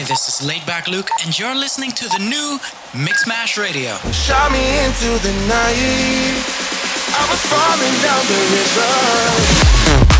Hi, this is Laidback Luke, and you're listening to the new Mixmash Radio. Shot me into the night. I was falling down the river.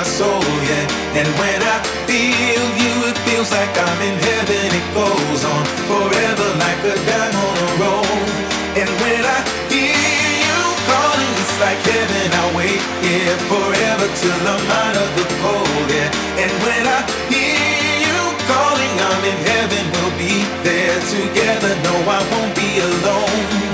My soul, yeah. And when I feel you, it feels like I'm in heaven. It goes on forever, like a dime on a roll. And when I hear you calling, it's like heaven. I wait, yeah, forever till I'm out of the cold, yeah. And when I hear you calling, I'm in heaven. We'll be there together. No, I won't be alone.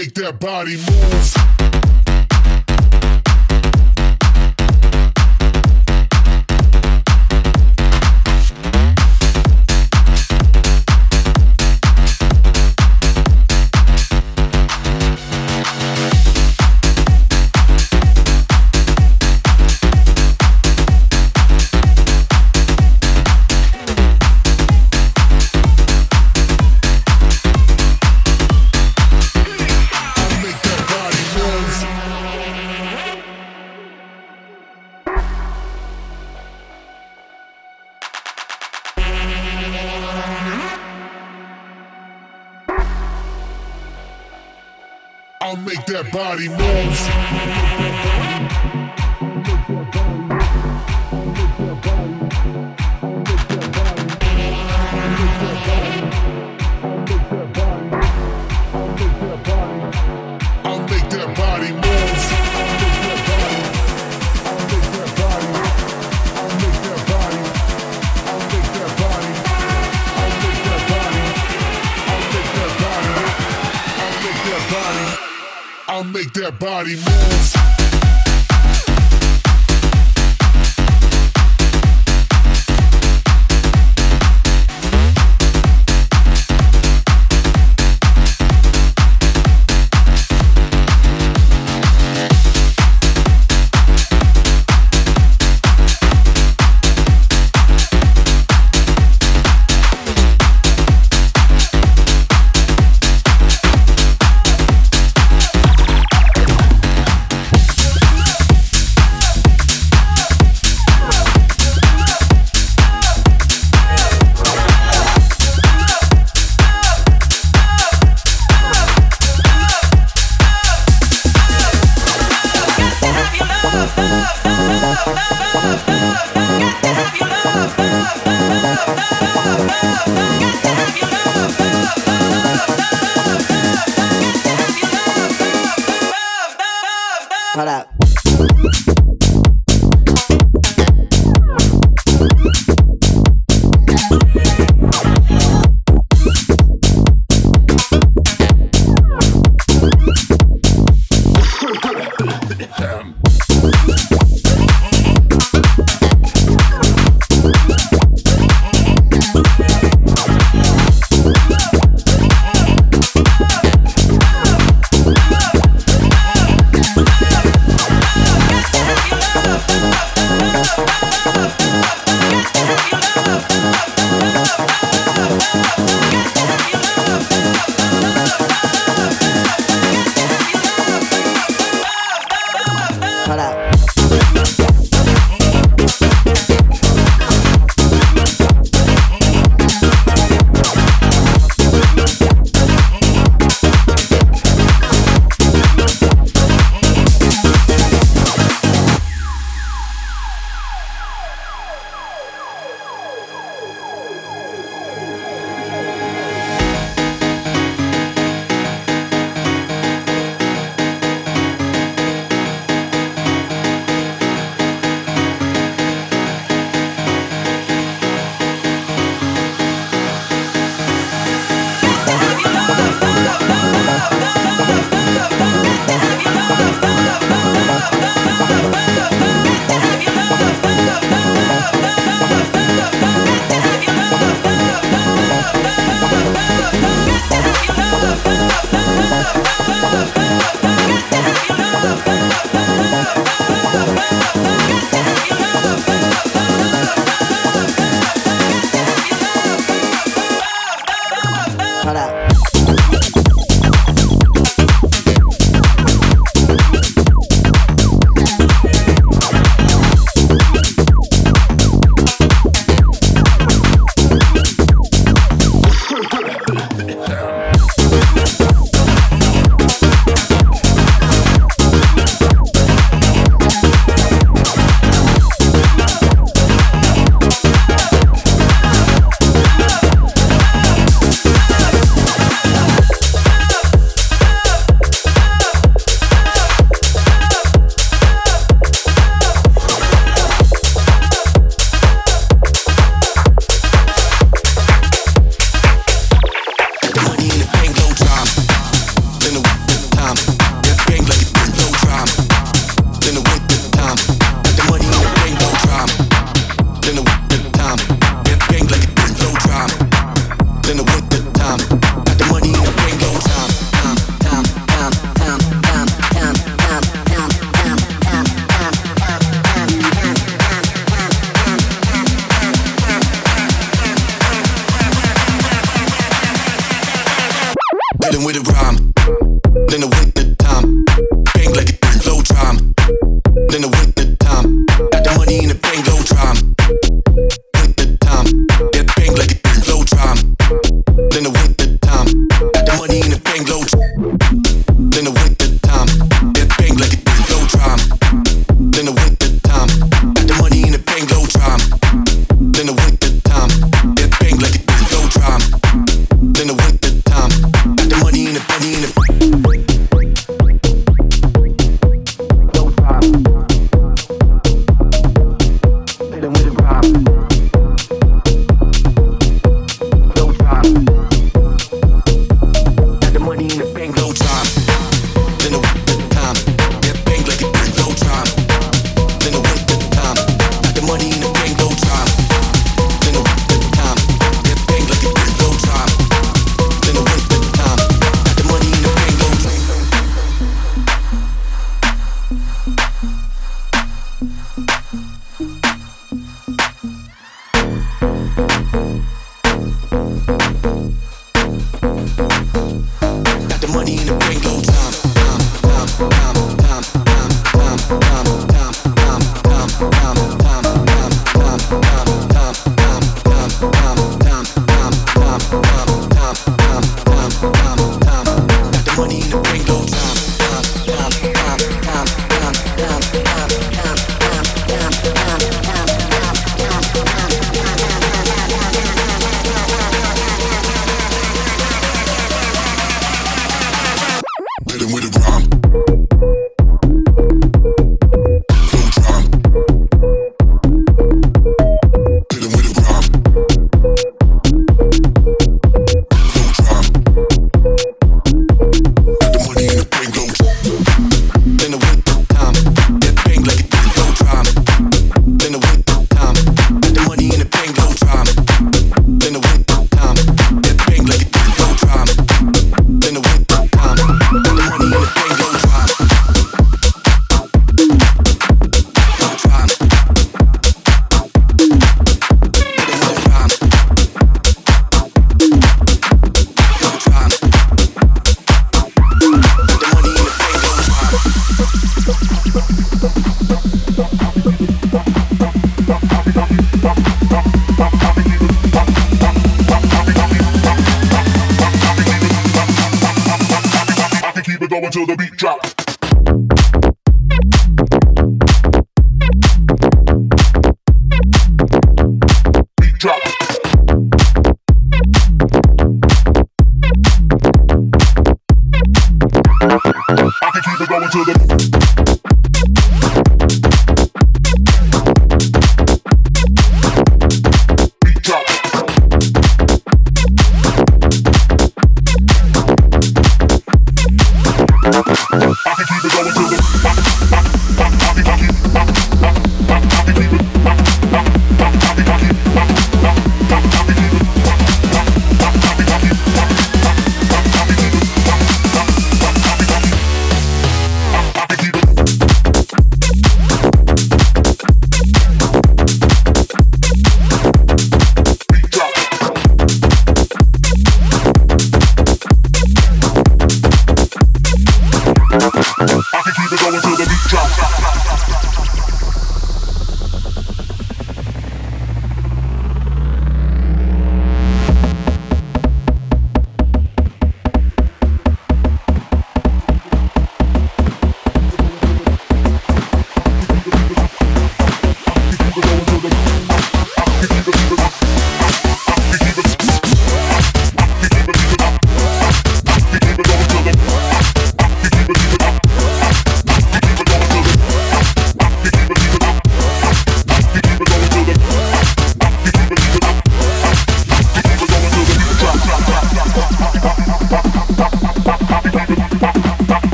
Make that body move. Body that